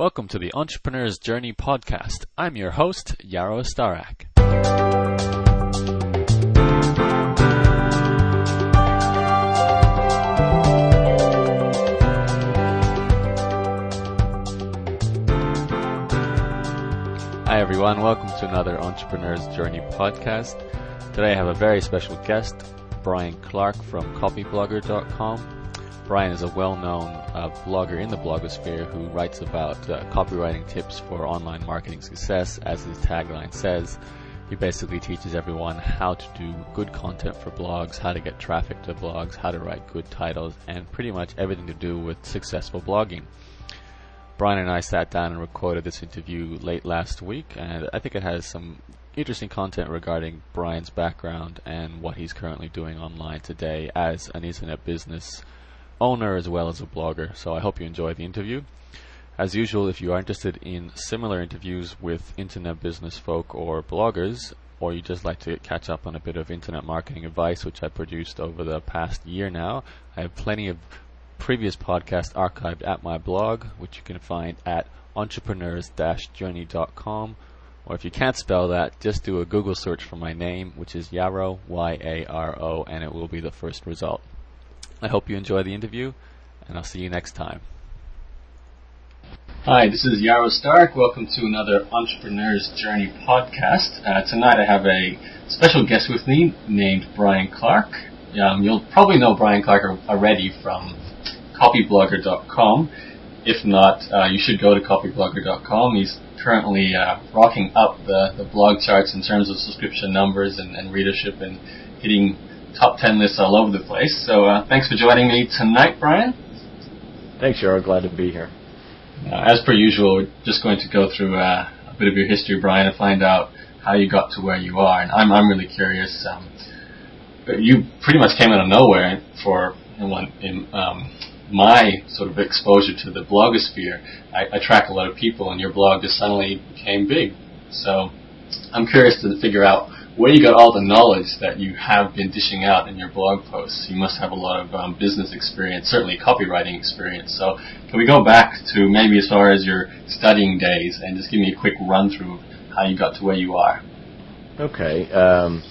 Welcome to the Entrepreneur's Journey podcast. I'm your host, Yaro Starak. Hi everyone, welcome to another Entrepreneur's Journey podcast. Today I have a very special guest, Brian Clark from copyblogger.com. Brian is a well-known uh, blogger in the blogosphere who writes about uh, copywriting tips for online marketing success. As his tagline says, he basically teaches everyone how to do good content for blogs, how to get traffic to blogs, how to write good titles, and pretty much everything to do with successful blogging. Brian and I sat down and recorded this interview late last week, and I think it has some interesting content regarding Brian's background and what he's currently doing online today as an internet business owner as well as a blogger. So I hope you enjoy the interview. As usual, if you are interested in similar interviews with internet business folk or bloggers, or you just like to catch up on a bit of internet marketing advice, which I produced over the past year now, I have plenty of previous podcasts archived at my blog, which you can find at entrepreneurs-journey.com. Or if you can't spell that, just do a Google search for my name, which is Yaro, Y-A-R-O, and it will be the first result. I hope you enjoy the interview, and I'll see you next time. Hi, this is Yaro Starak. Welcome to another Entrepreneur's Journey podcast. Uh, tonight I have a special guest with me named Brian Clark. Um, you'll probably know Brian Clark already from copyblogger.com. If not, uh, you should go to copyblogger.com. He's currently uh, rocking up the, the blog charts in terms of subscription numbers and, and readership and hitting top 10 lists all over the place. So uh, thanks for joining me tonight, Brian. Thanks, Yaro. Glad to be here. Uh, as per usual, we're just going to go through uh, a bit of your history, Brian, and find out how you got to where you are. And I'm, I'm really curious. Um, you pretty much came out of nowhere for in, in um, my sort of exposure to the blogosphere. I, I track a lot of people, and your blog just suddenly became big. So I'm curious to figure out where you got all the knowledge that you have been dishing out in your blog posts. You must have a lot of um, business experience, certainly copywriting experience. So can we go back to maybe as far as your studying days and just give me a quick run through of how you got to where you are? Okay. Um,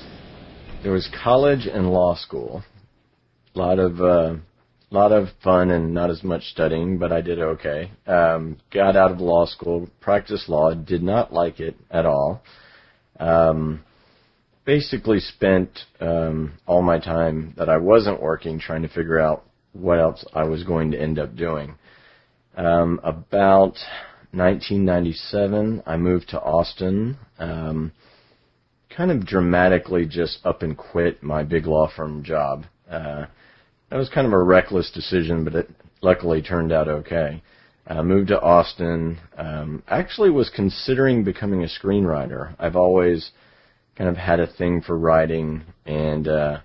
there was college and law school. A lot of uh, lot of fun and not as much studying, but I did okay. Um, got out of law school, practiced law, did not like it at all. Um, basically spent um, all my time that I wasn't working trying to figure out what else I was going to end up doing. Um, about 1997, I moved to Austin. Um, kind of dramatically just up and quit my big law firm job. Uh, that was kind of a reckless decision, but it luckily turned out okay. I moved to Austin. Um, actually, was considering becoming a screenwriter. I've always kind of had a thing for writing, and uh,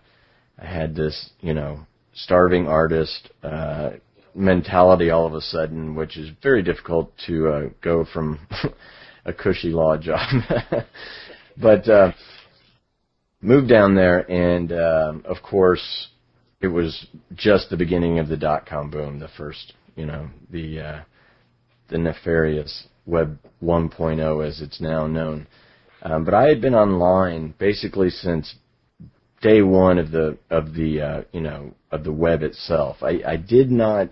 I had this, you know, starving artist uh, mentality all of a sudden, which is very difficult to uh, go from a cushy law job. but uh, moved down there, and um, of course, it was just the beginning of the dot com boom, the first, you know, the uh, the nefarious Web 1.0 as it's now known. Um, but I had been online basically since day one of the of the uh, you know of the web itself. I, I did not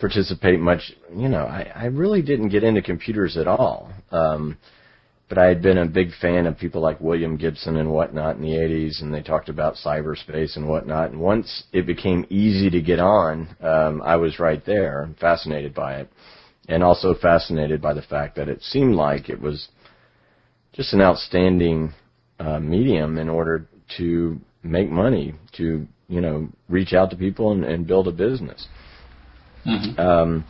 participate much. You know, I, I really didn't get into computers at all. Um, but I had been a big fan of people like William Gibson and whatnot in the 80s, and they talked about cyberspace and whatnot. And once it became easy to get on, um, I was right there, fascinated by it, and also fascinated by the fact that it seemed like it was just an outstanding uh, medium in order to make money, to you know reach out to people and, and build a business. Mm-hmm. Um,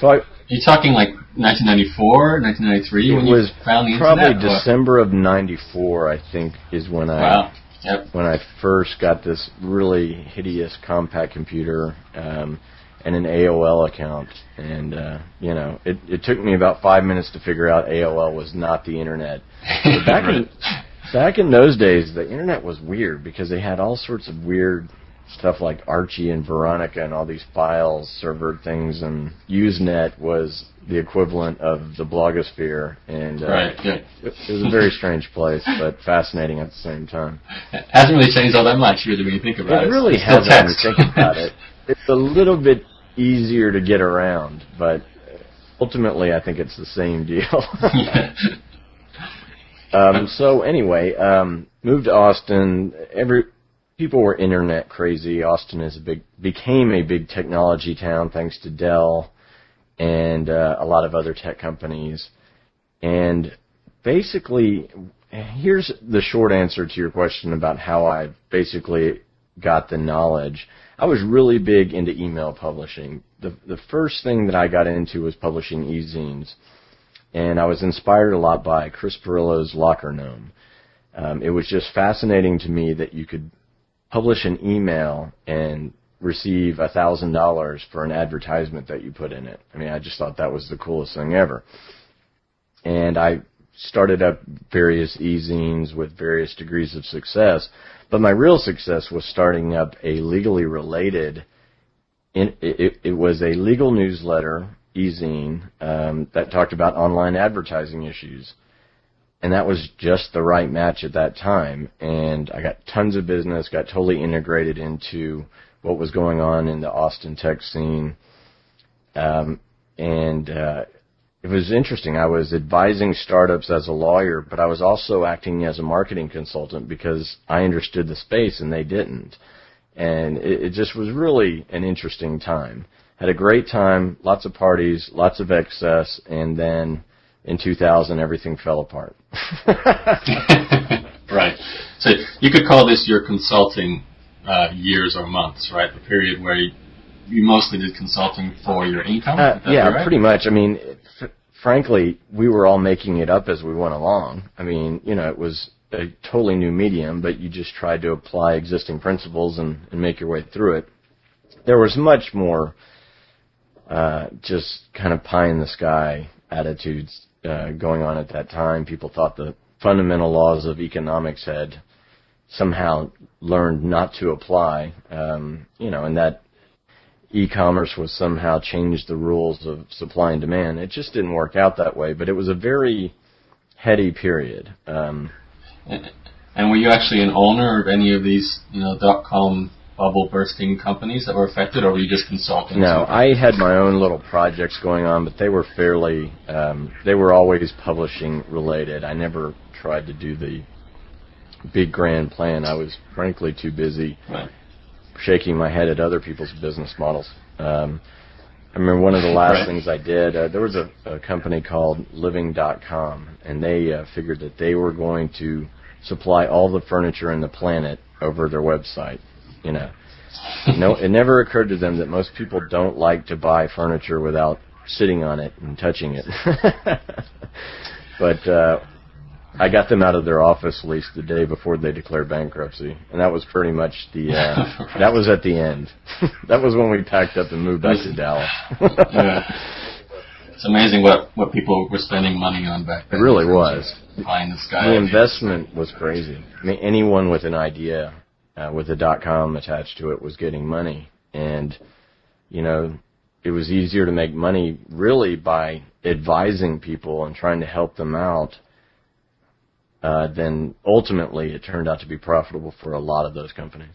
so I. You're talking like 1994, 1993 when was you found the probably internet, December of '94. I think is when I wow. yep. when I first got this really hideous compact computer. Um, and an AOL account. And uh, you know, it, it took me about five minutes to figure out AOL was not the internet. But back right. in back in those days, the internet was weird because they had all sorts of weird stuff like Archie and Veronica and all these files server things, and Usenet was the equivalent of the blogosphere, and uh, right, yeah. it, it was a very strange place, but fascinating at the same time. It hasn't really changed all that much, really, when you think about it. It really It's hasn't when you think about it. It's a little bit easier to get around, but ultimately, I think it's the same deal. Um, so anyway, um, moved to Austin. Every people were internet crazy. Austin is a big became a big technology town thanks to Dell and uh, a lot of other tech companies. And basically, here's the short answer to your question about how I basically got the knowledge. I was really big into email publishing. The the first thing that I got into was publishing e-zines and I was inspired a lot by Chris Pirillo's Locker Gnome. Um, it was just fascinating to me that you could publish an email and receive a thousand dollars for an advertisement that you put in it. I mean, I just thought that was the coolest thing ever. And I started up various e-zines with various degrees of success, but my real success was starting up a legally related. In, it, it was a legal newsletter e-zine um, that talked about online advertising issues, and that was just the right match at that time. And I got tons of business, got totally integrated into what was going on in the Austin tech scene, um, and uh, it was interesting. I was advising startups as a lawyer, but I was also acting as a marketing consultant because I understood the space and they didn't. And it, it just was really an interesting time had a great time, lots of parties, lots of excess, and then in 2000 everything fell apart. right. So you could call this your consulting uh, years or months, right? The period where you, you mostly did consulting for your income. Uh, yeah, right? pretty much. I mean, f- frankly, we were all making it up as we went along. I mean, you know, it was a totally new medium, but you just tried to apply existing principles and, and make your way through it. There was much more uh, just kind of pie in the sky attitudes uh, going on at that time. People thought the fundamental laws of economics had somehow learned not to apply, um, you know, and that e-commerce was somehow changed the rules of supply and demand. It just didn't work out that way, but it was a very heady period. Um, And were you actually an owner of any of these, you know, dot com bubble bursting companies that were affected, or were you just consulting? No, I had my own little projects going on, but they were fairly, um, they were always publishing related. I never tried to do the big grand plan. I was frankly too busy Right. Shaking my head at other people's business models. Um, I remember one of the last Right. things I did, uh, there was a, a company called Living.com, and they uh, figured that they were going to supply all the furniture in the planet over their website. You know, no, it never occurred to them that most people don't like to buy furniture without sitting on it and touching it. but uh, I got them out of their office lease the day before they declared bankruptcy, and that was pretty much the. Uh, that was at the end. that was when we packed up and moved back to Dallas. Yeah. It's amazing what, what people were spending money on back then. It really was. in the sky. The investment was crazy. I mean, anyone with an idea uh, with a dot com attached to it was getting money, and you know, it was easier to make money really by advising people and trying to help them out. Uh, then ultimately, it turned out to be profitable for a lot of those companies.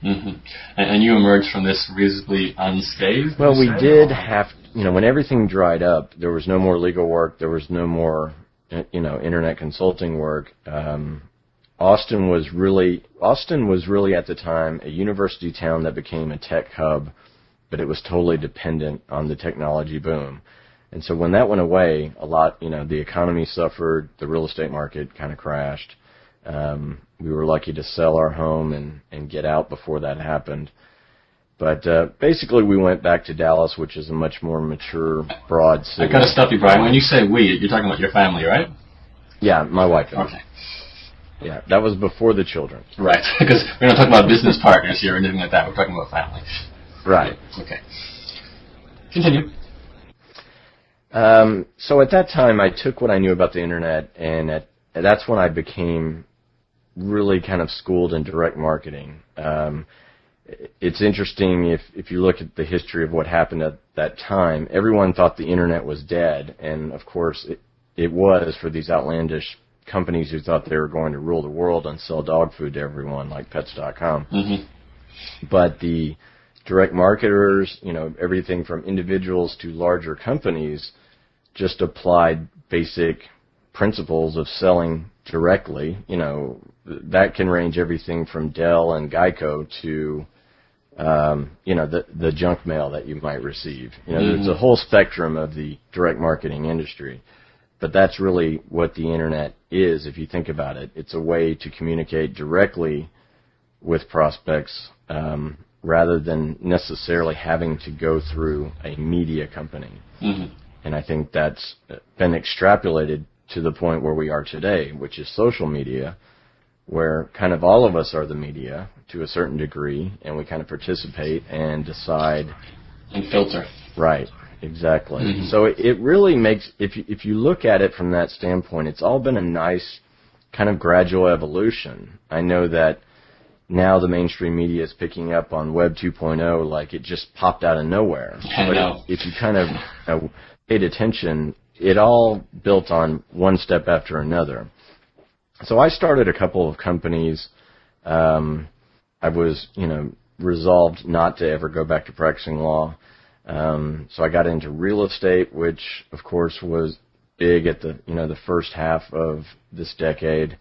hmm And, and you emerged from this reasonably unscathed. Well, we did have, you know, when everything dried up, there was no more legal work, there was no more, uh, you know, internet consulting work. Um, Austin was really, Austin was really at the time a university town that became a tech hub, but it was totally dependent on the technology boom. And so when that went away, a lot, you know, the economy suffered, the real estate market kind of crashed. Um, we were lucky to sell our home and, and get out before that happened. But uh, basically, we went back to Dallas, which is a much more mature, broad I city. gotta stop you, Brian. When you say we, you're talking about your family, right? Yeah, my wife. Okay. Yeah, that was before the children. Right. Because we're not talking about business partners here or anything like that. We're talking about family. Right. Okay. Continue. Um, so at that time, I took what I knew about the internet, and at, that's when I became really kind of schooled in direct marketing. Um, it's interesting if if you look at the history of what happened at that time. Everyone thought the internet was dead, and of course it, it was for these outlandish companies who thought they were going to rule the world and sell dog food to everyone, like Pets.com. Mm-hmm. But the direct marketers, you know, everything from individuals to larger companies, just applied basic principles of selling directly. You know, that can range everything from Dell and Geico to um, you know, the the junk mail that you might receive. You know, mm-hmm. there's a whole spectrum of the direct marketing industry. But that's really what the internet is if you think about it. It's a way to communicate directly with prospects um, rather than necessarily having to go through a media company. Mm-hmm. And I think that's been extrapolated to the point where we are today, which is social media, where kind of all of us are the media to a certain degree, and we kind of participate and decide and filter. Right. Exactly. Mm-hmm. So it, it really makes if you, if you look at it from that standpoint, it's all been a nice kind of gradual evolution. I know that now the mainstream media is picking up on Web 2.0 like it just popped out of nowhere. I but know. if you kind of you know, paid attention, it all built on one step after another. So I started a couple of companies. Um, I was, you know, resolved not to ever go back to practicing law. Um, so I got into real estate, which of course was big at the, you know, the first half of this decade.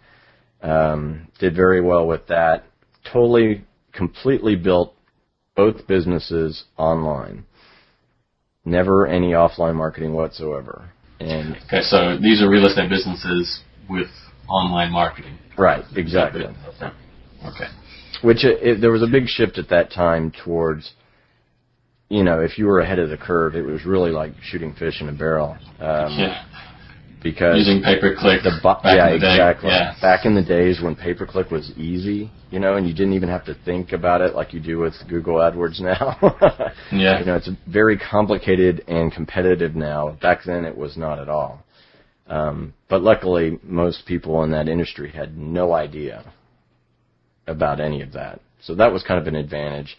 Um, did very well with that. Totally, completely built both businesses online. Never any offline marketing whatsoever. And okay, so these are real estate businesses with online marketing. Right, exactly. Okay. Which it, it, there was a big shift at that time towards, you know, if you were ahead of the curve, it was really like shooting fish in a barrel. Um, yeah. Because using pay per click. The bu- yeah, exactly. Yeah. Back in the days when pay per click was easy, you know, and you didn't even have to think about it like you do with Google AdWords now. yeah. You know, it's very complicated and competitive now. Back then, it was not at all. Um, but luckily, most people in that industry had no idea about any of that. So that was kind of an advantage.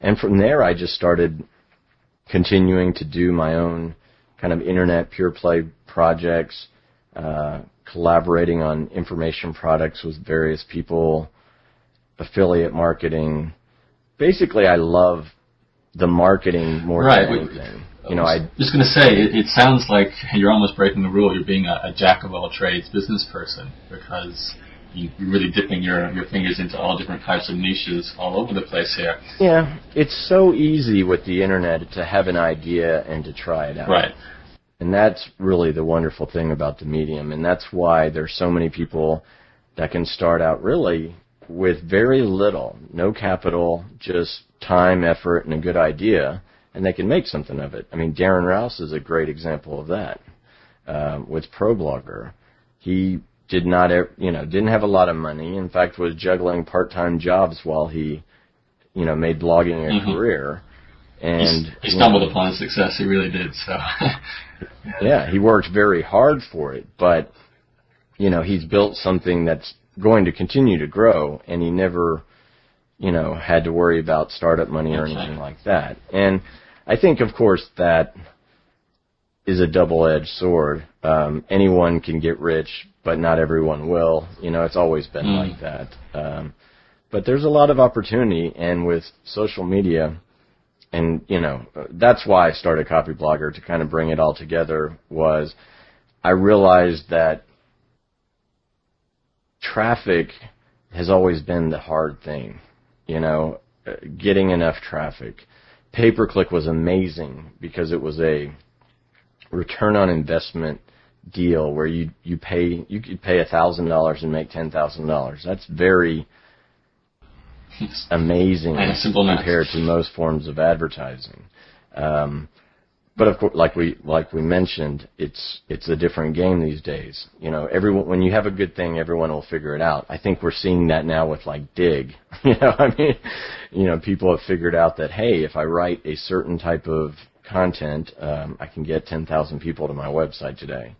And from there, I just started continuing to do my own kind of internet pure play projects, uh, collaborating on information products with various people, affiliate marketing. Basically, I love the marketing more right. than anything. You know, I just going to say, it, it, sounds like you're almost breaking the rule. You're being a, a jack of all trades business person because you, are really dipping your your fingers into all different types of niches all over the place here. Yeah, it's so easy with the internet to have an idea and to try it out. Right. And that's really the wonderful thing about the medium, and that's why there's so many people that can start out really with very little, no capital, just time, effort, and a good idea and they can make something of it. I mean, Darren Rowse is a great example of that um, with ProBlogger. He did not, you know, didn't have a lot of money. In fact, was juggling part-time jobs while he, you know, made blogging a mm-hmm. career. And he stumbled know, upon success. He really did. So. yeah, he worked very hard for it, but you know, he's built something that's going to continue to grow, and he never, you know, had to worry about startup money or anything like that. And I think, of course, that is a double-edged sword. Um, anyone can get rich, but not everyone will. You know, it's always been mm. like that. Um, but there's a lot of opportunity, and with social media, and you know, that's why I started Copyblogger to kind of bring it all together. Was I realized that traffic has always been the hard thing. You know, getting enough traffic pay per click was amazing because it was a return on investment deal where you you pay you could pay a thousand dollars and make ten thousand dollars. That's very amazing compared to most forms of advertising. Um, but of course, like we like we mentioned, it's it's a different game these days. You know, everyone when you have a good thing, everyone will figure it out. I think we're seeing that now with like Digg. You know, I mean, you know, people have figured out that hey, if I write a certain type of content, um, I can get ten thousand people to my website today.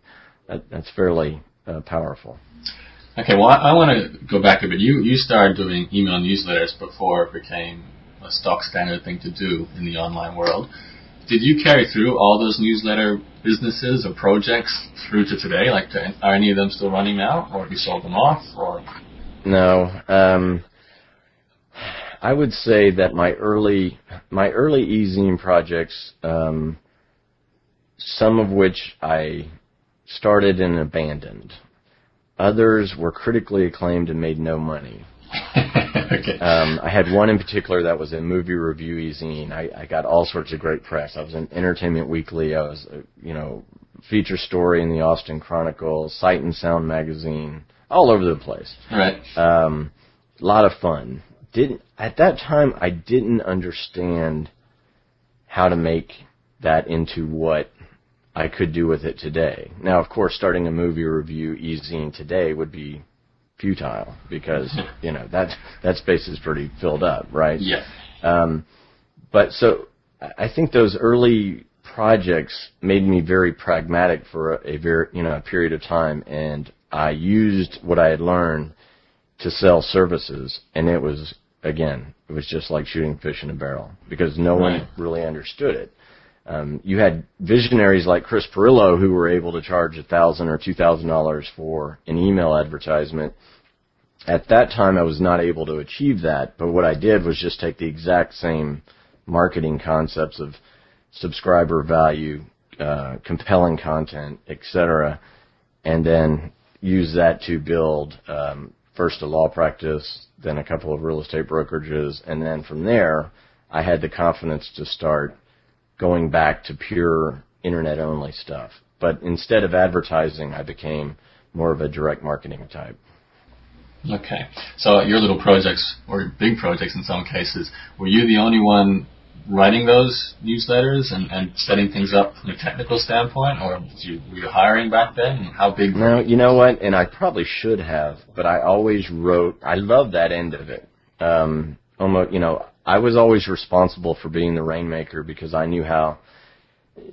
That, that's fairly uh, powerful. Okay, well, I, I want to go back a bit. You you started doing email newsletters before it became a stock standard thing to do in the online world. Did you carry through all those newsletter businesses or projects through to today? Like, are any of them still running now, or have you sold them off, or? No. Um, I would say that my early my early e-zine projects, um, some of which I started and abandoned. Others were critically acclaimed and made no money. okay. Um, I had one in particular that was a movie review zine. I, I got all sorts of great press. I was in Entertainment Weekly. I was, uh, you know, feature story in the Austin Chronicle, Sight and Sound magazine, all over the place. Right. Um, a lot of fun. Didn't at that time I didn't understand how to make that into what I could do with it today. Now, of course, starting a movie review e-zine today would be futile because you know that that space is pretty filled up, right? Yeah. Um, but so I think those early projects made me very pragmatic for a, a very you know a period of time, and I used what I had learned to sell services, and it was again it was just like shooting fish in a barrel because no Right. one really understood it. Um, you had visionaries like Chris Pirillo who were able to charge a thousand or two thousand dollars for an email advertisement. At that time, I was not able to achieve that, but what I did was just take the exact same marketing concepts of subscriber value, uh, compelling content, etc., and then use that to build um, first a law practice, then a couple of real estate brokerages, and then from there, I had the confidence to start going back to pure internet only stuff. But instead of advertising, I became more of a direct marketing type. Okay. So your little projects, or big projects in some cases, were you the only one writing those newsletters and, and setting things up from a technical standpoint, or you, were you hiring back then? And how big? No, you know what? And I probably should have, but I always wrote. I love that end of it. Um, almost, you know, I was always responsible for being the rainmaker because I knew how.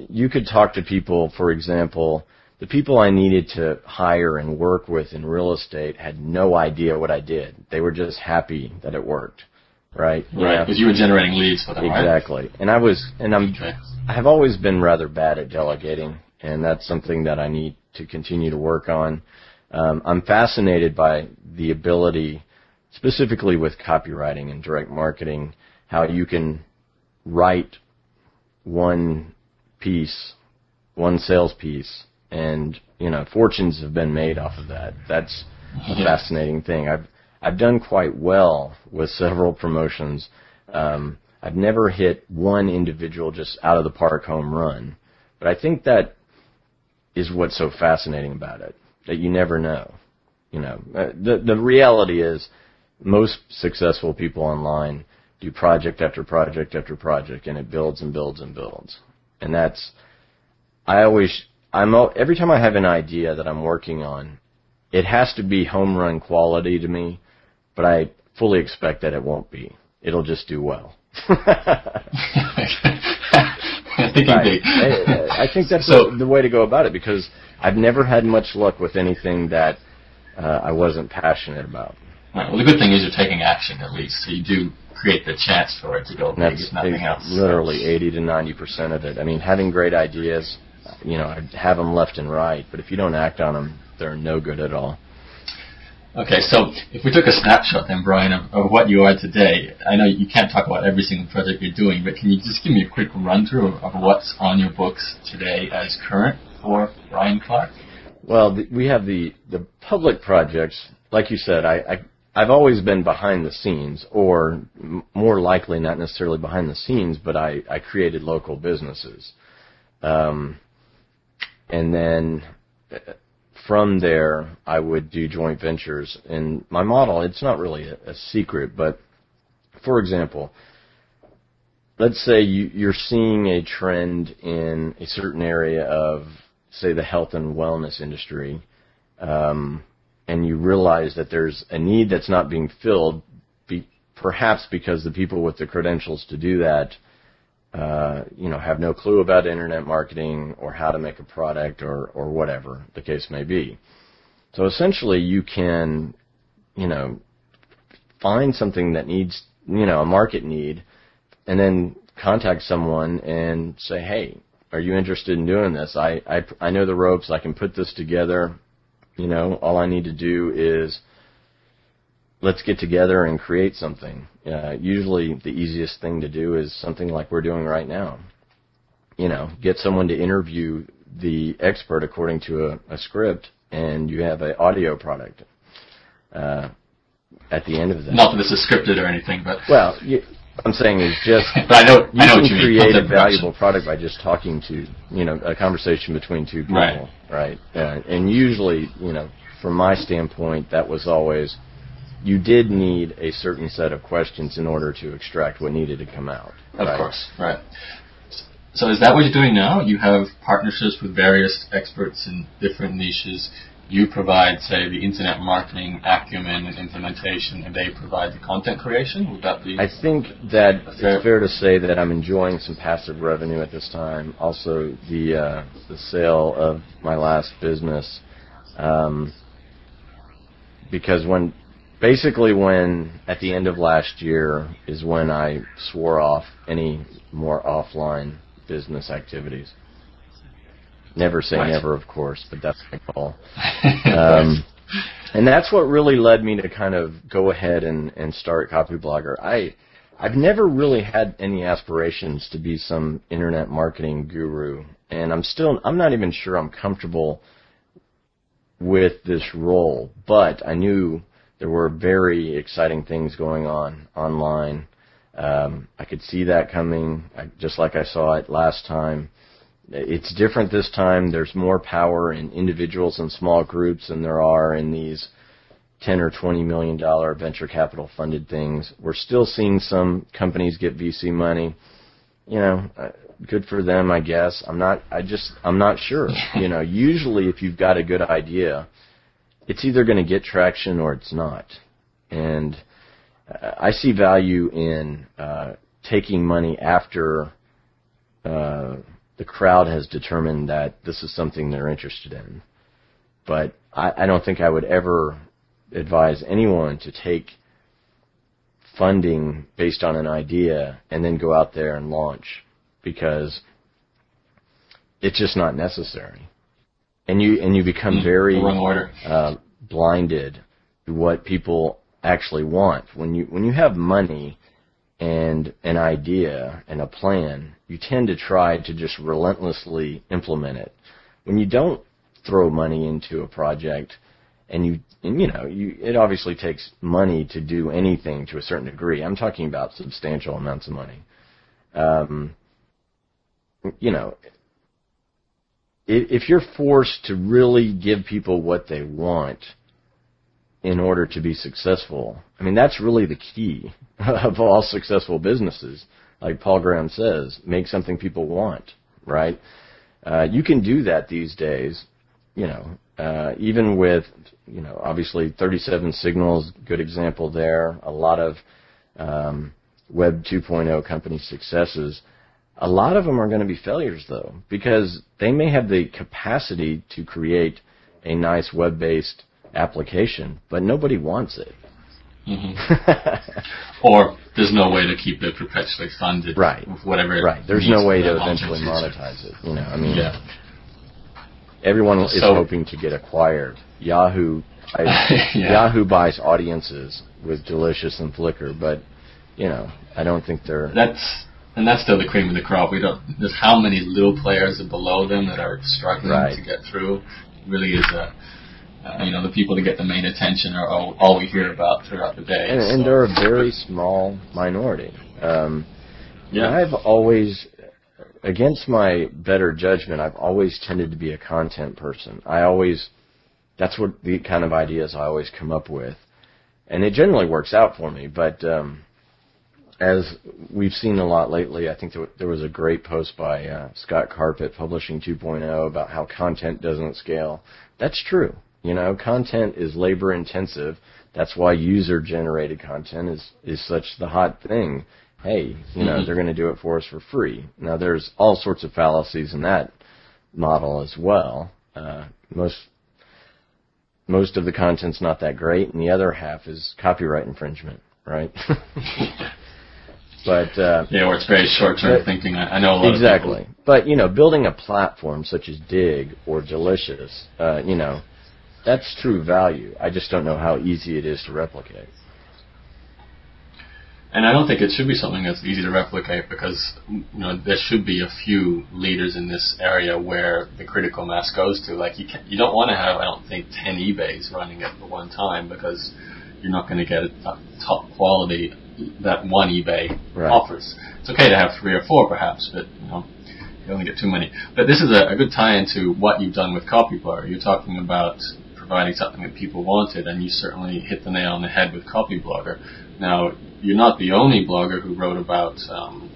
You could talk to people, for example, the people I needed to hire and work with in real estate had no idea what I did. They were just happy that it worked, right? Right, Yeah. because you were generating leads for them, right? Exactly. And I was, and I'm, Okay. I have always been rather bad at delegating, and that's something that I need to continue to work on. Um, I'm fascinated by the ability, specifically with copywriting and direct marketing, how you can write one piece, one sales piece, and you know fortunes have been made off of that. That's a fascinating thing. I've I've done quite well with several promotions. Um, I've never hit one individual just out of the park home run, but I think that is what's so fascinating about it that you never know. You know, uh, the the reality is most successful people online do project after project after project, and it builds and builds and builds. And that's I always I'm every time I have an idea that I'm working on, it has to be home run quality to me, but I fully expect that it won't be. It'll just do well. I think Right. I, I think that's So- the, the way to go about it because I've never had much luck with anything that uh, I wasn't passionate about. Right, well, the good thing is you're taking action at least, so you do create the chance for it to go big, if nothing else. literally 80 to 90 percent of it. I mean, having great ideas, you know, I have them left and right, but if you don't act on them, they're no good at all. Okay, so if we took a snapshot then, Brian, of, of what you are today, I know you can't talk about every single project you're doing, but can you just give me a quick run through of, of what's on your books today as current for Brian Clark? Well, the, we have the the public projects. Like you said, I, I I've always been behind the scenes, or m- more likely not necessarily behind the scenes, but I I created local businesses, um, and then uh, from there I would do joint ventures. And my model, it's not really a, a secret, but for example. Let's say you, you're seeing a trend in a certain area of say the health and wellness industry, um, and you realize that there's a need that's not being filled, be, perhaps because the people with the credentials to do that, uh, you know, have no clue about internet marketing or how to make a product or or whatever the case may be. So essentially, you can, you know, find something that needs, you know, a market need and then contact someone and say, hey, are you interested in doing this? I, I, I know the ropes. I can put this together. You know, all I need to do is let's get together and create something. Uh, usually the easiest thing to do is something like we're doing right now. You know, get someone to interview the expert according to a, a script and you have an audio product. Uh, at the end of that. Not that this is scripted or anything, but well, you, I'm saying is just I know you I know can what you create mean. a valuable product by just talking to you know a conversation between two people, Right. right? Uh, and usually, you know, from my standpoint, that was always you did need a certain set of questions in order to extract what needed to come out. Of right? course, right. So is that what you're doing now? You have partnerships with various experts in different niches. You provide, say, the internet marketing acumen and implementation, and they provide the content creation. Would that be? I think that Fair- it's fair to say that I'm enjoying some passive revenue at this time. Also, the uh, the sale of my last business, um, because when basically when at the end of last year is when I swore off any more offline business activities. Never say Right. never, of course, but that's my call. Um, and that's what really led me to kind of go ahead and, and start Copyblogger. I I've never really had any aspirations to be some internet marketing guru, and I'm still I'm not even sure I'm comfortable with this role. But I knew there were very exciting things going on online. Um, I could see that coming, I, just like I saw it last time. It's different this time. There's more power in individuals and small groups than there are in these 10 or 20 million dollar venture capital funded things. We're still seeing some companies get VC money. You know, uh, good for them, I guess. I'm not I just I'm not sure. You know, usually if you've got a good idea, it's either going to get traction or it's not. And uh, I see value in uh, taking money after uh, the crowd has determined that this is something they're interested in. But I, I don't think I would ever advise anyone to take funding based on an idea and then go out there and launch because it's just not necessary. And you and you become very wrong order. uh, blinded to what people actually want. When you when you have money and an idea and a plan, you tend to try to just relentlessly implement it. When you don't throw money into a project, and you and you know you it obviously takes money to do anything to a certain degree. I'm talking about substantial amounts of money. Um, you know, if, if you're forced to really give people what they want in order to be successful, I mean that's really the key of all successful businesses. Like Paul Graham says, make something people want, right? Uh, you can do that these days, you know, uh, even with, you know, obviously 37 Signals, good example there. A lot of um, Web 2.0 company successes. A lot of them are going to be failures though, because they may have the capacity to create a nice web-based application, but nobody wants it. Mm-hmm. Or there's no way to keep it perpetually funded. Right. With whatever. it right. There's no way to eventually monetize it. You know, I mean, Yeah. everyone is So- hoping to get acquired. Yahoo, I, Yeah. Yahoo buys audiences with Delicious and Flickr, but you know, I don't think they're. That's and that's still the cream of the crop. We don't. There's how many little players are below them that are struggling Right. to get through. It really is a. Uh, you know, the people that get the main attention are all, all we hear about throughout the day. and, so- and they're a very small minority. Um, yeah. I've always, against my better judgment, I've always tended to be a content person. I always, that's what the kind of ideas I always come up with, and it generally works out for me. But um, as we've seen a lot lately, I think there, there was a great post by uh, Scott Karp, Publishing 2.0, about how content doesn't scale. That's true. You know, content is labor intensive. That's why user generated content is is such the hot thing. Hey, you know, Mhm. they're going to do it for us for free. Now, there's all sorts of fallacies in that model as well. Uh, most most of the content's not that great, and the other half is copyright infringement, right? But uh, yeah, where it's very short-term but- thinking. I, I know a lot exactly. But you know, building a platform such as Digg or Delicious, uh, you know, that's true value. I just don't know how easy it is to replicate. And I don't think it should be something that's easy to replicate because you know there should be a few leaders in this area where the critical mass goes to. Like you you don't want to have I don't think ten eBays running at the one time because you're not going to get a top, quality that one eBay Right. offers. It's okay to have three or four perhaps, but you know you only get too many. But this is a, a good tie into what you've done with Copyblogger. You're talking about providing something that people wanted, and you certainly hit the nail on the head with Copyblogger. Now, you're not the only blogger who wrote about, um,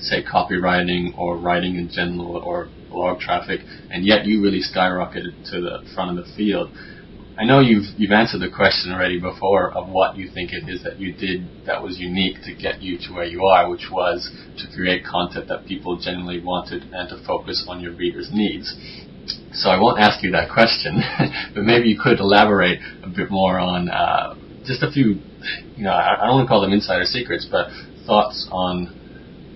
say, copywriting or writing in general or blog traffic, and yet you really skyrocketed to the front of the field. I know you've you've answered the question already before of what you think it is that you did that was unique to get you to where you are, which was to create content that people genuinely wanted and to focus on your readers' needs. So I won't ask you that question, but maybe you could elaborate a bit more on uh, just a few, you know, I I don't want to call them insider secrets, but thoughts on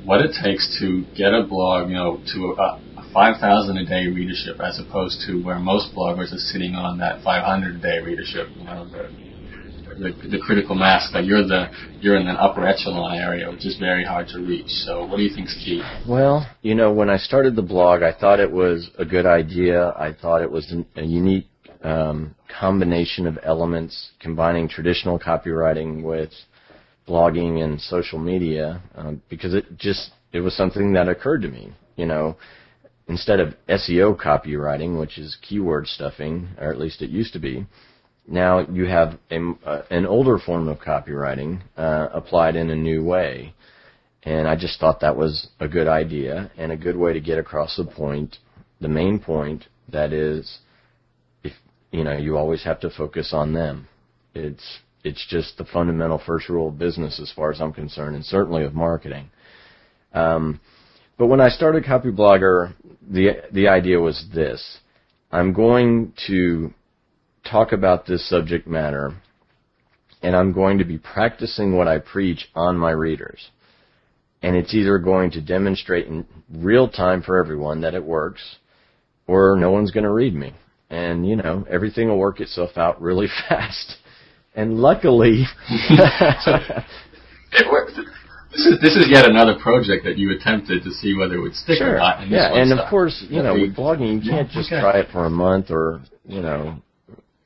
what it takes to get a blog, you know, to a, a 5,000 a day readership as opposed to where most bloggers are sitting on that 500 a day readership, you know, the, the, critical mass, but you're the, you're in an upper echelon area, which is very hard to reach. So what do you think's key? Well, you know, when I started the blog, I thought it was a good idea. I thought it was an, a unique um, combination of elements combining traditional copywriting with blogging and social media um, because it just it was something that occurred to me. You know, instead of SEO copywriting, which is keyword stuffing, or at least it used to be, now you have a, uh, an older form of copywriting uh, applied in a new way. And I just thought that was a good idea and a good way to get across the point, the main point that is, if you know, you always have to focus on them. It's it's just the fundamental first rule of business as far as I'm concerned, and certainly of marketing. Um, but when I started Copyblogger, the the idea was this: I'm going to talk about this subject matter, and I'm going to be practicing what I preach on my readers and it's either going to demonstrate in real time for everyone that it works, or no one's going to read me. And you know, everything will work itself out really fast. And luckily. This is this is yet another project that you attempted to see whether it would stick or not. And yeah. And of course, you know, with blogging, you can't just okay. try it for a month or you know,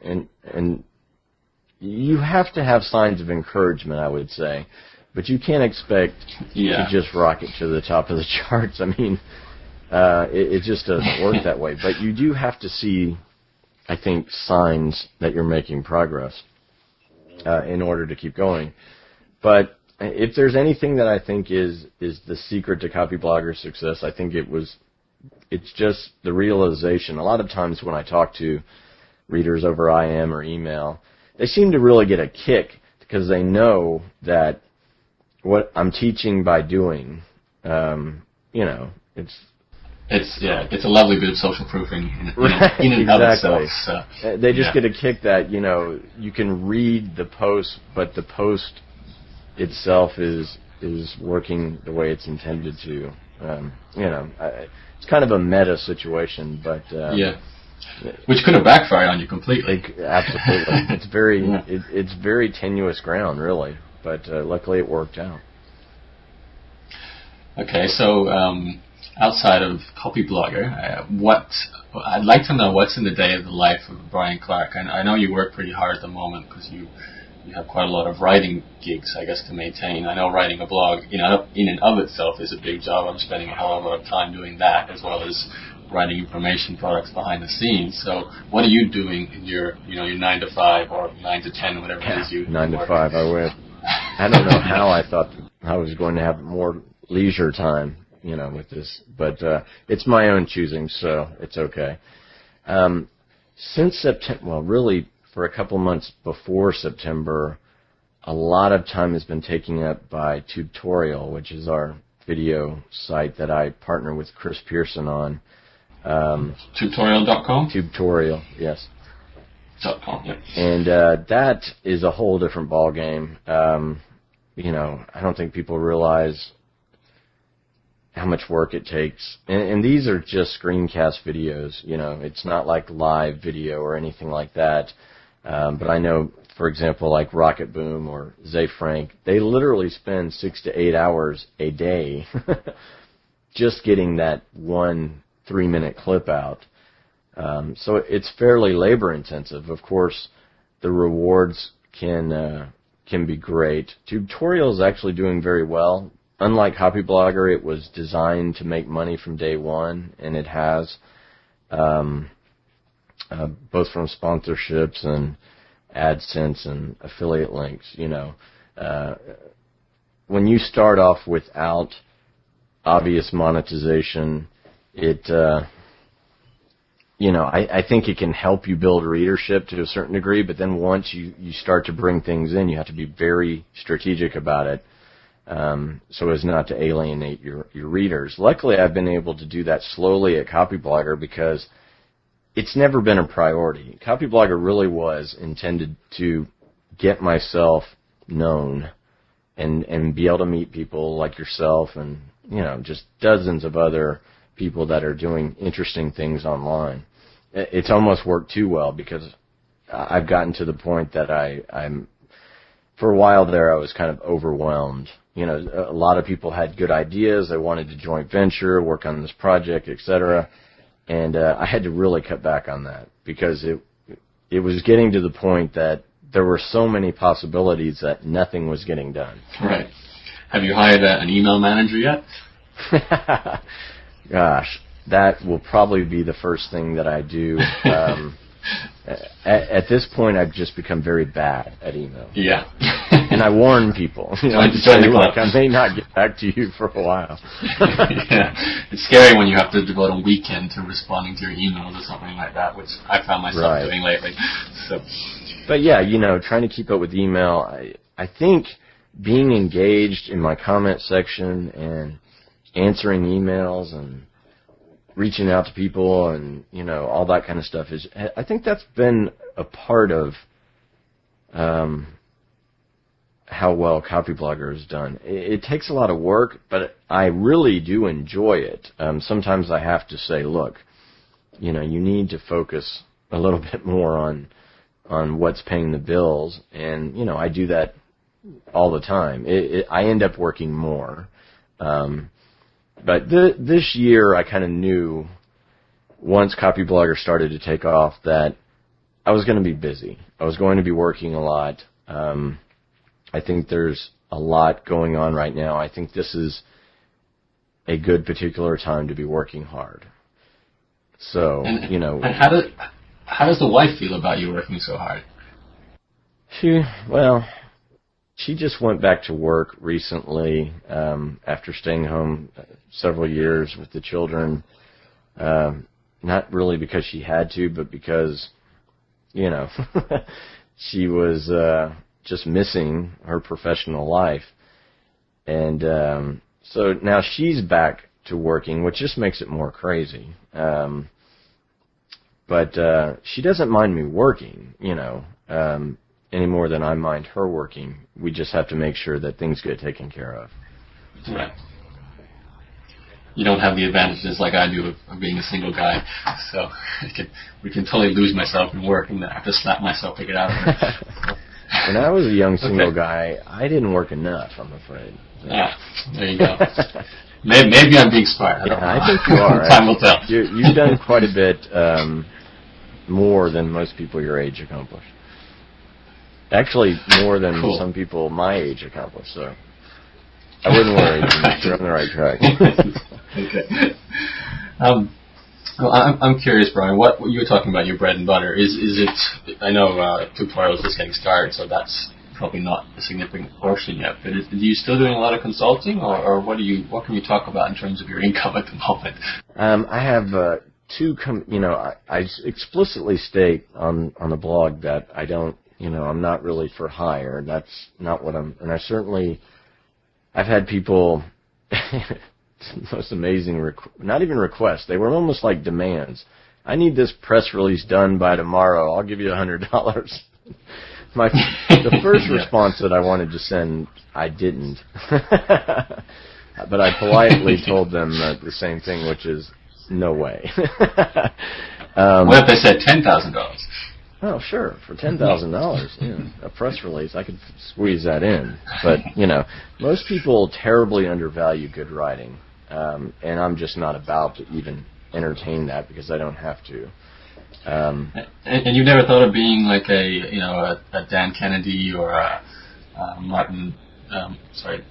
and and you have to have signs of encouragement, I would say. But you can't expect Yeah. to just rocket to the top of the charts. I mean, uh, it, it just doesn't work that way. But you do have to see, I think, signs that you're making progress uh, in order to keep going. But if there's anything that I think is is the secret to Copyblogger's success, I think it was it's just the realization. A lot of times when I talk to readers over IM or email, they seem to really get a kick because they know that what I'm teaching by doing, um, you know, it's It's yeah, it's a lovely bit of social proofing in, in, Right, in and of itself. So, Uh, They just yeah. get a kick that you know you can read the post, but the post itself is is working the way it's intended to. Um, you know, I, it's kind of a meta situation, but uh, yeah, which could have backfired on you completely. absolutely, it's very Yeah. it, it's very tenuous ground, really. But uh, luckily, it worked out. Okay, so um, outside of Copyblogger, uh, what I'd like to know what's in the day of the life of Brian Clark. And I know you work pretty hard at the moment because you you have quite a lot of writing gigs, I guess, to maintain. I know writing a blog, you know, in and of itself is a big job. I'm spending a hell of a lot of time doing that, as well as writing information products behind the scenes. So, what are you doing in your, you know, your nine to five or nine to ten, whatever it is you Nine to work? five, I went. I don't know how I thought I was going to have more leisure time, you know, with this, but uh, it's my own choosing, so it's okay. Um, since September, well, really for a couple months before September, a lot of time has been taken up by Tutorial, which is our video site that I partner with Chris Pearson on. Um, Tutorial.com? Tutorial, yes Dot com, yeah. and uh, that is a whole different ball game. Um, you know, I don't think people realize how much work it takes. And, and these are just screencast videos. You know, it's not like live video or anything like that. Um, but I know, for example, like Rocketboom or Ze Frank, they literally spend six to eight hours a day just getting that one three minute clip out. Um, so it's fairly labor intensive. Of course, the rewards can uh, can be great. Tubetorial is actually doing very well unlike Copyblogger, it was designed to make money from day one, and it has, um, uh, both from sponsorships and AdSense and affiliate links. You know, uh, when you start off without obvious monetization, it, uh, you know, I, I think it can help you build readership to a certain degree, but then once you, you start to bring things in, you have to be very strategic about it um, so as not to alienate your, your readers. Luckily, I've been able to do that slowly at Copyblogger because it's never been a priority. Copyblogger really was intended to get myself known and and be able to meet people like yourself and you know just dozens of other people that are doing interesting things online. It's almost worked too well because I've gotten to the point that I I'm for a while there I was kind of overwhelmed you know, a lot of people had good ideas. They wanted to joint venture, work on this project, etc. And uh, I had to really cut back on that because it it was getting to the point that there were so many possibilities that nothing was getting done. Right. Have you hired a, an email manager yet? Gosh, that will probably be the first thing that I do. Um, at, at this point, I've just become very bad at email. Yeah. and I warn people. You know, I say, look, I may not get back to you for a while. yeah, it's scary when you have to devote a weekend to responding to your emails or something like that, which I found myself right. doing lately. So. But yeah, you know, trying to keep up with email, I I think being engaged in my comment section and answering emails and reaching out to people and you know all that kind of stuff is I think that's been a part of um, how well Copyblogger is done. It, it, takes a lot of work, but I really do enjoy it. Um, sometimes I have to say, look, you know, you need to focus a little bit more on on what's paying the bills, and you know, I do that all the time. It, it, I end up working more. Um, but th- this year, I kind of knew once Copyblogger started to take off that I was going to be busy. I was going to be working a lot. Um, I think there's a lot going on right now. I think this is a good particular time to be working hard. So, and, you know. And how does how does the wife feel about you working so hard? She well, she just went back to work recently um, after staying home several years with the children. Um, not really because she had to, but because you know she was uh, just missing her professional life, and um, so now she's back to working, which just makes it more crazy. Um, but uh, she doesn't mind me working, you know. Um, any more than I mind her working. We just have to make sure that things get taken care of. Right. You don't have the advantages like I do of, of being a single guy, so can, we can totally lose myself in work and I have to slap myself to get out of it. when I was a young single okay. guy, I didn't work enough. I'm afraid. Yeah, there you go. maybe, maybe, I'm being smart. I, yeah, I think you are. Time will tell. you you've done quite a bit um, more than most people your age accomplish. Actually, more than cool. some people my age accomplish. So I wouldn't worry. You're on the right track. okay. Um, well, I'm, I'm curious, Brian. What, what you were talking about your bread and butter is is it? I know uh, Tubetorial's just getting started, so that's probably not a significant portion yet. But is, are you still doing a lot of consulting, or, or what do you what can you talk about in terms of your income at the moment? Um, I have uh, two. Com- you know, I, I explicitly state on on the blog that I don't you know, I'm not really for hire. That's not what I'm. And I certainly, I've had people, most amazing, requ- not even requests. They were almost like demands. I need this press release done by tomorrow. I'll give you a hundred dollars. My the first response that I wanted to send, I didn't. but I politely told them uh, the same thing, which is no way. um, what if they said ten thousand dollars? Oh, sure. For ten thousand dollars, a press release, I could squeeze that in. But you know, most people terribly undervalue good writing, um, and I'm just not about to even entertain that because I don't have to. Um, and, and you've never thought of being like a you know a, a Dan Kennedy or a, a Martin, um, sorry,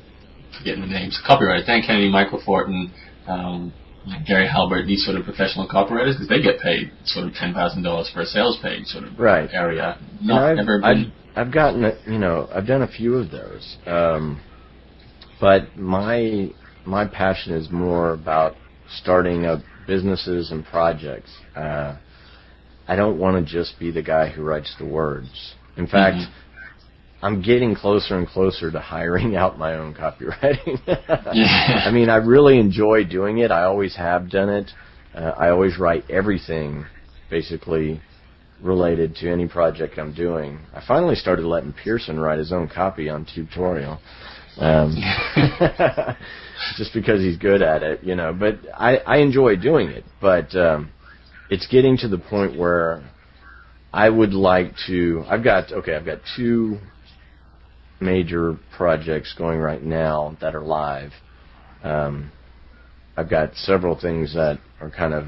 forgetting the names, copywriter Dan Kennedy, Michael Fortin. Um, Gary Halbert, these sort of professional copywriters, because they get paid sort of ten thousand dollars for a sales page sort of right. area. Not I've, ever been. I've, I've gotten, you know, I've done a few of those, um, but my my passion is more about starting up businesses and projects. Uh, I don't want to just be the guy who writes the words. In fact, mm-hmm. I'm getting closer and closer to hiring out my own copywriting. yeah. I mean, I really enjoy doing it. I always have done it. Uh, I always write everything, basically, related to any project I'm doing. I finally started letting Pearson write his own copy on Tubetorial. Um, just because he's good at it, you know. But I, I enjoy doing it. But um, it's getting to the point where I would like to. I've got okay. I've got two major projects going right now that are live. Um, I've got several things that are kind of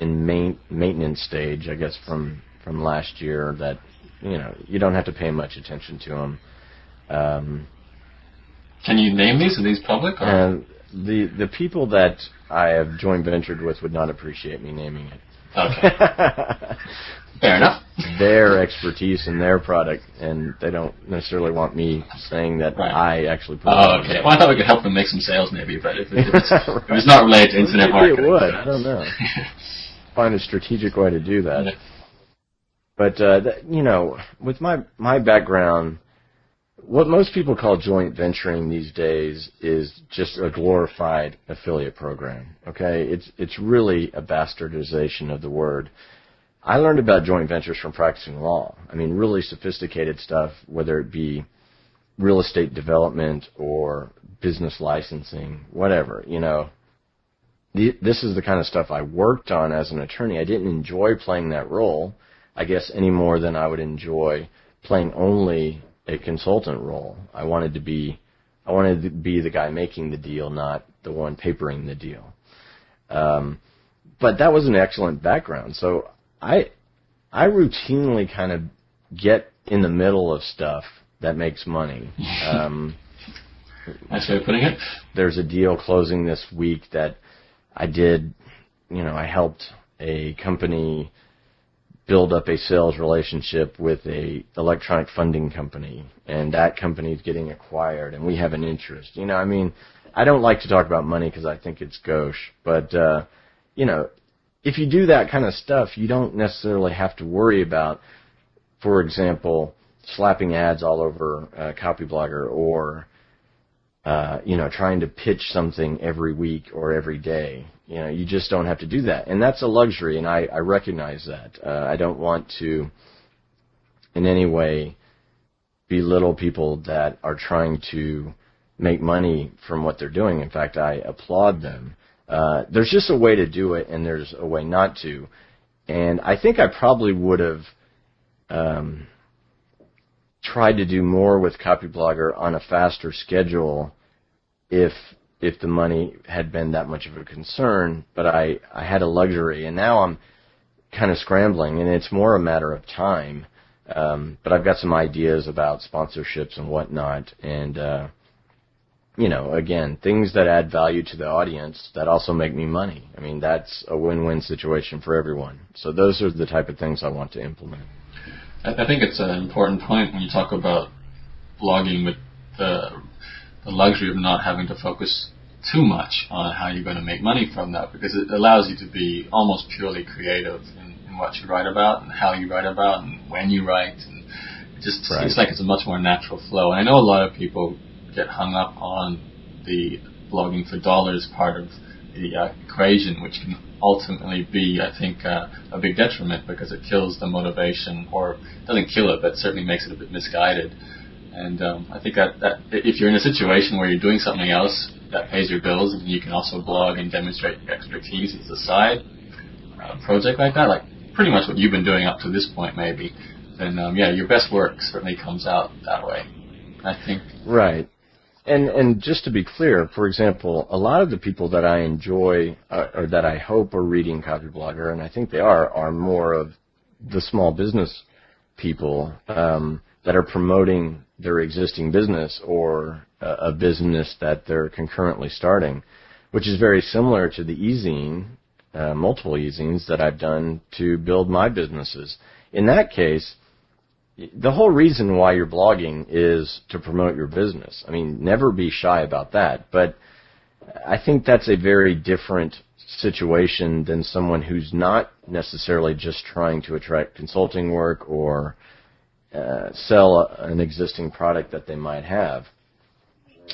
in main, maintenance stage, I guess, from from last year that you know you don't have to pay much attention to them. Um, Can you name these? Are these public? Or? Uh, the the people that I have joint ventured with would not appreciate me naming it. Okay. Fair enough. Their expertise and their product, and they don't necessarily want me saying that right. I actually put. Oh, okay. Well, I thought we could help them make some sales, maybe, but if, it, if, it's, right. if it's not related to internet maybe marketing, it would. I don't know. Find a strategic way to do that. Yeah. But uh, th- you know, with my my background, what most people call joint venturing these days is just a glorified affiliate program. Okay, it's it's really a bastardization of the word. I learned about joint ventures from practicing law. I mean, really sophisticated stuff, whether it be real estate development or business licensing, whatever. You know, this is the kind of stuff I worked on as an attorney. I didn't enjoy playing that role, I guess, any more than I would enjoy playing only a consultant role. I wanted to be I wanted to be the guy making the deal, not the one papering the deal. Um, but that was an excellent background. So I I routinely kind of get in the middle of stuff that makes money. Um, nice way of putting it. There's a deal closing this week that I did. You know, I helped a company build up a sales relationship with a electronic funding company and that company is getting acquired and we have an interest. You know, I mean, I don't like to talk about money because I think it's gauche, but uh, you know, if you do that kind of stuff, you don't necessarily have to worry about, for example, slapping ads all over uh, Copyblogger or uh, you know, trying to pitch something every week or every day. You know, you just don't have to do that, and that's a luxury, and I, I recognize that. Uh, I don't want to, in any way, belittle people that are trying to make money from what they're doing. In fact, I applaud them. Uh, there's just a way to do it, and there's a way not to. And I think I probably would have um, tried to do more with Copyblogger on a faster schedule if if the money had been that much of a concern, but I, I had a luxury, and now I'm kind of scrambling, and it's more a matter of time. Um, but I've got some ideas about sponsorships and whatnot, and uh, you know, again, things that add value to the audience that also make me money. I mean, that's a win-win situation for everyone. So those are the type of things I want to implement. I think it's an important point when you talk about blogging with the the luxury of not having to focus too much on how you're going to make money from that because it allows you to be almost purely creative in, in what you write about and how you write about and when you write and it just right. seems like it's a much more natural flow. And I know a lot of people get hung up on the blogging for dollars part of the uh, equation, which can ultimately be, I think, uh, a big detriment because it kills the motivation, or doesn't kill it, but certainly makes it a bit misguided. And um, I think that, that if you're in a situation where you're doing something else that pays your bills, and you can also blog and demonstrate your expertise as a side uh, project like that, like pretty much what you've been doing up to this point, maybe, then um, yeah, your best work certainly comes out that way. I think. Right. And and just to be clear, for example, a lot of the people that I enjoy uh, or that I hope are reading Copyblogger, and I think they are, are more of the small business people um, that are promoting their existing business or a, business that they're concurrently starting, which is very similar to the e-zine, uh, multiple e-zines that I've done to build my businesses. In that case, the whole reason why you're blogging is to promote your business. I mean, never be shy about that. But I think that's a very different situation than someone who's not necessarily just trying to attract consulting work or uh, sell a, an existing product that they might have.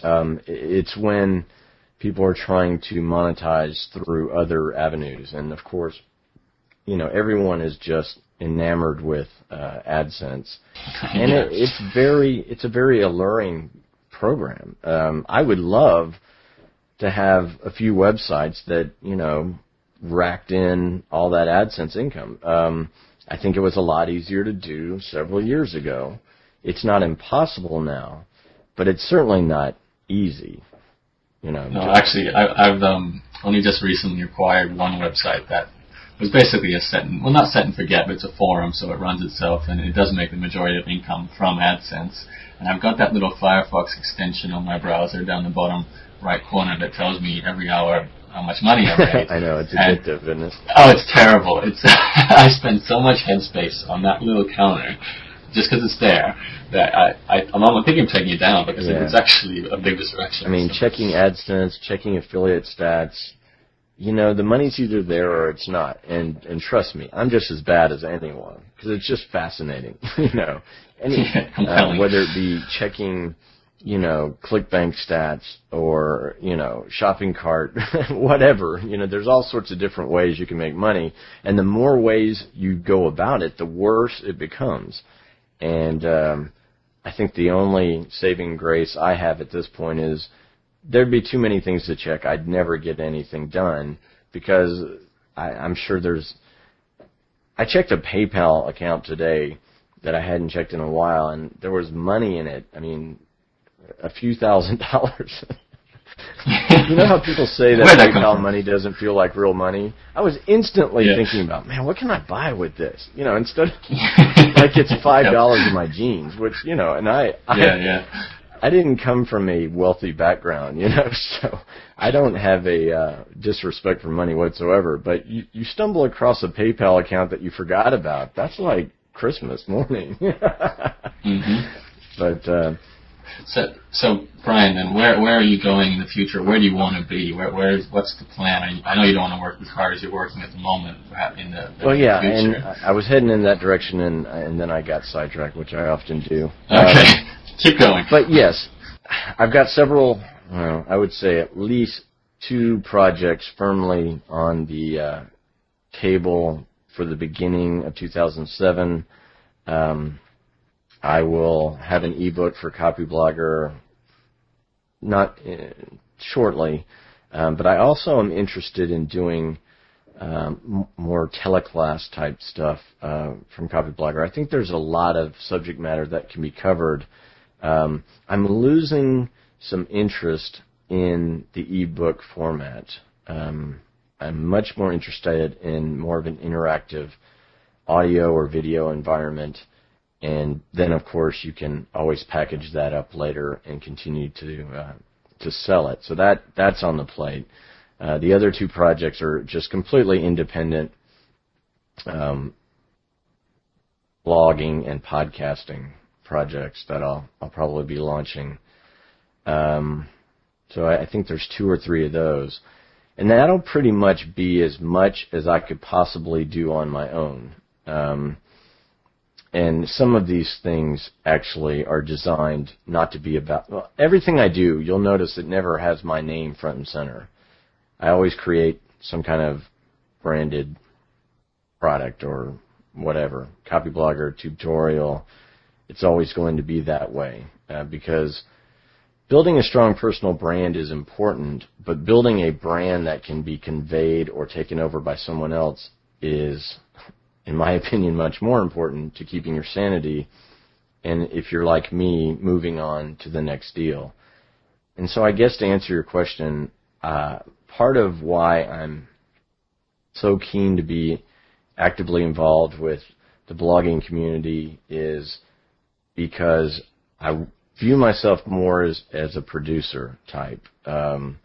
Um, it's when people are trying to monetize through other avenues, and of course, you know, everyone is just enamored with uh, AdSense, and it, it's very it's a very alluring program. Um, I would love to have a few websites that you know racked in all that AdSense income. Um, I think it was a lot easier to do several years ago. It's not impossible now, but it's certainly not easy. You know. No, actually, I, I've um, only just recently acquired one website that it was basically a set and well not set and forget, but it's a forum, so it runs itself and it does make the majority of income from AdSense. And I've got that little Firefox extension on my browser down the bottom right corner that tells me every hour how much money I made. I know it's addictive, and, isn't it? Oh, it's terrible. It's I spend so much headspace on that little counter just because it's there that I, I I'm almost thinking of taking it down because yeah. it's actually a big distraction. I mean, so. checking AdSense, checking affiliate stats, you know, the money's either there or it's not. And and trust me, I'm just as bad as anyone because it's just fascinating. you know, any uh, whether it be checking, you know, ClickBank stats or you know, shopping cart, whatever. You know, there's all sorts of different ways you can make money, and the more ways you go about it, the worse it becomes. And um, I think the only saving grace I have at this point is there'd be too many things to check. I'd never get anything done because I, I'm sure there's. I checked a PayPal account today that I hadn't checked in a while, and there was money in it. I mean, a few thousand dollars. you know how people say that PayPal money doesn't feel like real money? I was instantly yeah. thinking about, man, what can I buy with this? You know, instead of like it's five dollars in my jeans, which you know, and I, I yeah, yeah. I didn't come from a wealthy background, you know, so I don't have a uh, disrespect for money whatsoever. But you, you stumble across a PayPal account that you forgot about. That's like Christmas morning. mm-hmm. But uh, so, so Brian, then where where are you going in the future? Where do you want to be? Where where is what's the plan? You, I know you don't want to work as hard as you're working at the moment. In the, the well, yeah, future. and I was heading in that direction, and and then I got sidetracked, which I often do. Okay. Um, Keep going. But yes, I've got several, well, I would say at least two projects firmly on the uh, table for the beginning of 2007. Um, I will have an ebook for Copyblogger not uh, shortly, um, but I also am interested in doing um, more teleclass type stuff uh, from Copyblogger. I think there's a lot of subject matter that can be covered um, I'm losing some interest in the ebook format. Um, I'm much more interested in more of an interactive audio or video environment. And then, of course, you can always package that up later and continue to uh, to sell it. So that that's on the plate. Uh, the other two projects are just completely independent um, blogging and podcasting projects that I'll I'll probably be launching. Um, so I, I think there's two or three of those, and that'll pretty much be as much as I could possibly do on my own. Um, and some of these things actually are designed not to be about well, everything I do. You'll notice it never has my name front and center. I always create some kind of branded product or whatever, copy blogger, Tubetorial. It's always going to be that way uh, because building a strong personal brand is important, but building a brand that can be conveyed or taken over by someone else is, in my opinion, much more important to keeping your sanity. And if you're like me, moving on to the next deal. And so I guess to answer your question, uh, part of why I'm so keen to be actively involved with the blogging community is because I view myself more as as a producer type. Um,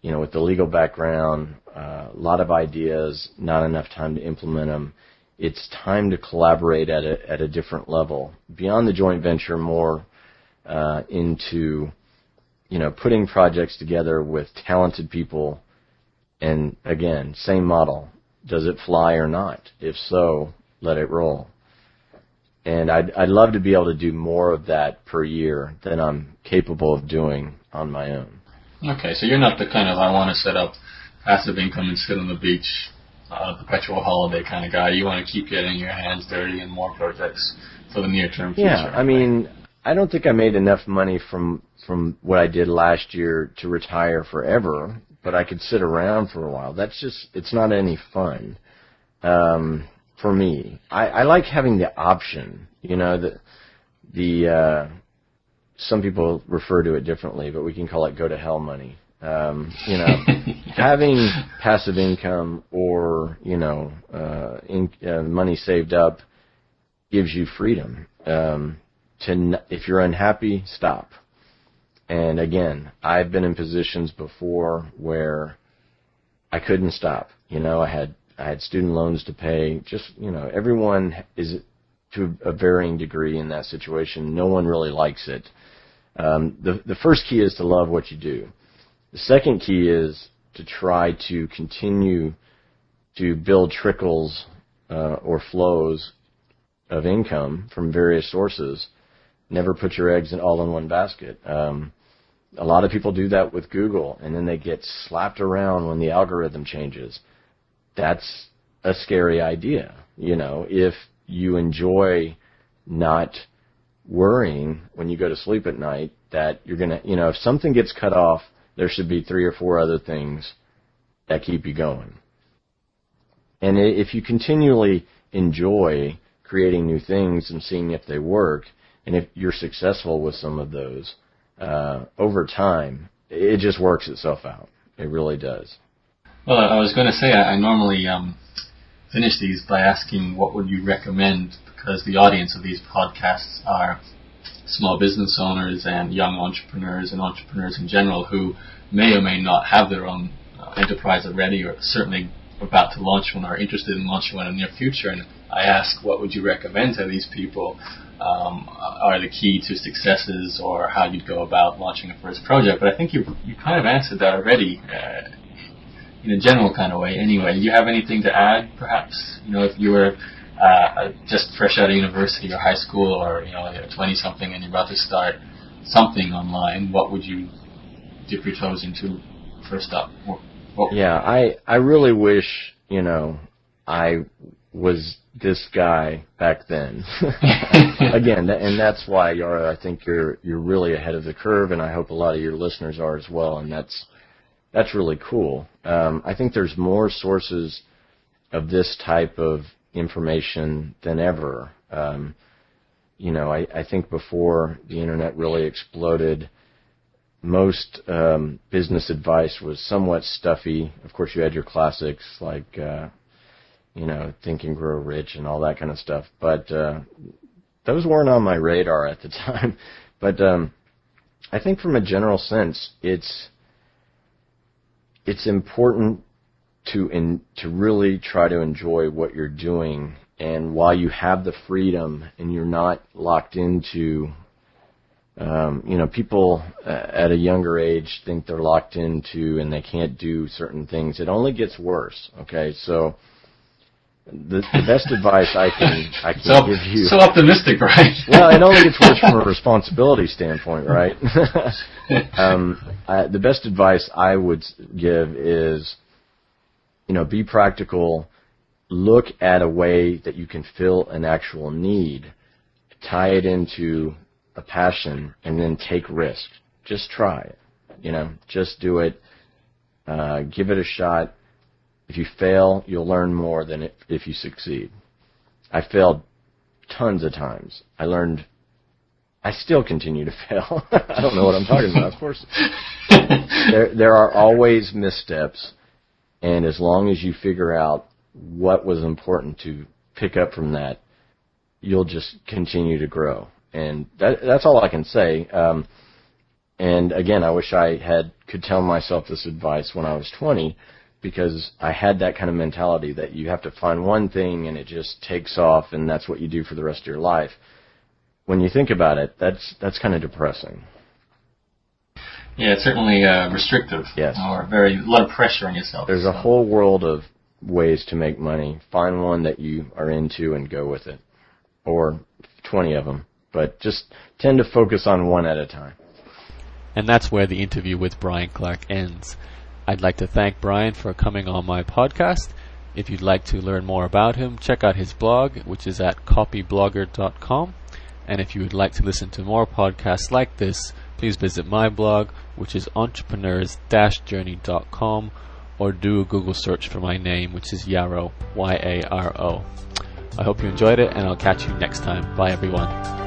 you know, with the legal background, uh, a lot of ideas, not enough time to implement them. It's time to collaborate at a at a different level beyond the joint venture, more uh, into you know putting projects together with talented people. And again, same model. Does it fly or not? If so, let it roll and I'd I'd love to be able to do more of that per year than I'm capable of doing on my own. Okay, so you're not the kind of I want to set up passive income and sit on the beach a perpetual holiday kind of guy. You want to keep getting your hands dirty and more projects for the near term future. Yeah, I mean, I don't think I made enough money from from what I did last year to retire forever, but I could sit around for a while. That's just it's not any fun. Um, for me. I, I like having the option. You know, the the uh, some people refer to it differently, but we can call it go to hell money. Um, you know, having passive income or you know uh, in, uh, money saved up gives you freedom. Um, to n- if you're unhappy, stop. And again, I've been in positions before where I couldn't stop. You know, I had I had student loans to pay. Just you know, everyone is to a varying degree in that situation. No one really likes it. Um, the the first key is to love what you do. The second key is to try to continue to build trickles uh, or flows of income from various sources. Never put your eggs in all in one basket. Um, a lot of people do that with Google, and then they get slapped around when the algorithm changes that's a scary idea. You know, if you enjoy not worrying when you go to sleep at night that you're going to, you know, if something gets cut off, there should be three or four other things that keep you going. And if you continually enjoy creating new things and seeing if they work, and if you're successful with some of those, uh, over time, it just works itself out. It really does. Well, I was going to say I, I normally um, finish these by asking what would you recommend because the audience of these podcasts are small business owners and young entrepreneurs and entrepreneurs in general who may or may not have their own uh, enterprise already or certainly about to launch one or interested in launching one in the near future. And I ask, what would you recommend to these people um, are the key to successes or how you'd go about launching a first project? But I think you you kind of answered that already. Uh, in a general kind of way anyway. Do you have anything to add, perhaps? You know, if you were uh, just fresh out of university or high school or, you know, you're 20 something and you're about to start something online, what would you dip your toes into first up? What, what yeah, I, I really wish, you know, I was this guy back then. Again, and that's why Yaro, I think you're you're really ahead of the curve, and I hope a lot of your listeners are as well. And that's that's really cool. Um, I think there's more sources of this type of information than ever. Um, you know, I, I think before the internet really exploded, most um, business advice was somewhat stuffy. Of course, you had your classics like, uh, you know, Think and Grow Rich and all that kind of stuff. But uh, those weren't on my radar at the time. but um, I think, from a general sense, it's it's important to in, to really try to enjoy what you're doing. And while you have the freedom and you're not locked into um, you know people uh, at a younger age think they're locked into and they can't do certain things it only gets worse okay? So the, the best advice I can I can so, give you. So optimistic, right? well, it only gets worse from a responsibility standpoint, right? um, I, the best advice I would give is you know, be practical. Look at a way that you can fill an actual need, tie it into a passion, and then take risk. Just try it. You know, just do it. Uh, give it a shot. If you fail, you'll learn more than if if you succeed. I failed tons of times. I learned. I still continue to fail. I don't know what I'm talking about. Of course, there there are always missteps, and as long as you figure out what was important to pick up from that, you'll just continue to grow. And that that's all I can say. Um, and again, I wish I had could tell myself this advice when I was 20 because I had that kind of mentality that you have to find one thing and it just takes off and that's what you do for the rest of your life. When you think about it, that's that's kind of depressing. Yeah, it's certainly uh, restrictive. Yes. Or very a lot of pressure on yourself. There's a whole world of ways to make money. Find one that you are into and go with it, or 20 of them. But just tend to focus on one at a time. And that's where the interview with Brian Clark ends. I'd like to thank Brian for coming on my podcast. If you'd like to learn more about him, check out his blog, which is at copyblogger.com. And if you would like to listen to more podcasts like this, please visit my blog, which is entrepreneurs-journey.com, or do a Google search for my name, which is Yaro, Y-A-R-O. I hope you enjoyed it, and I'll catch you next time. Bye, everyone.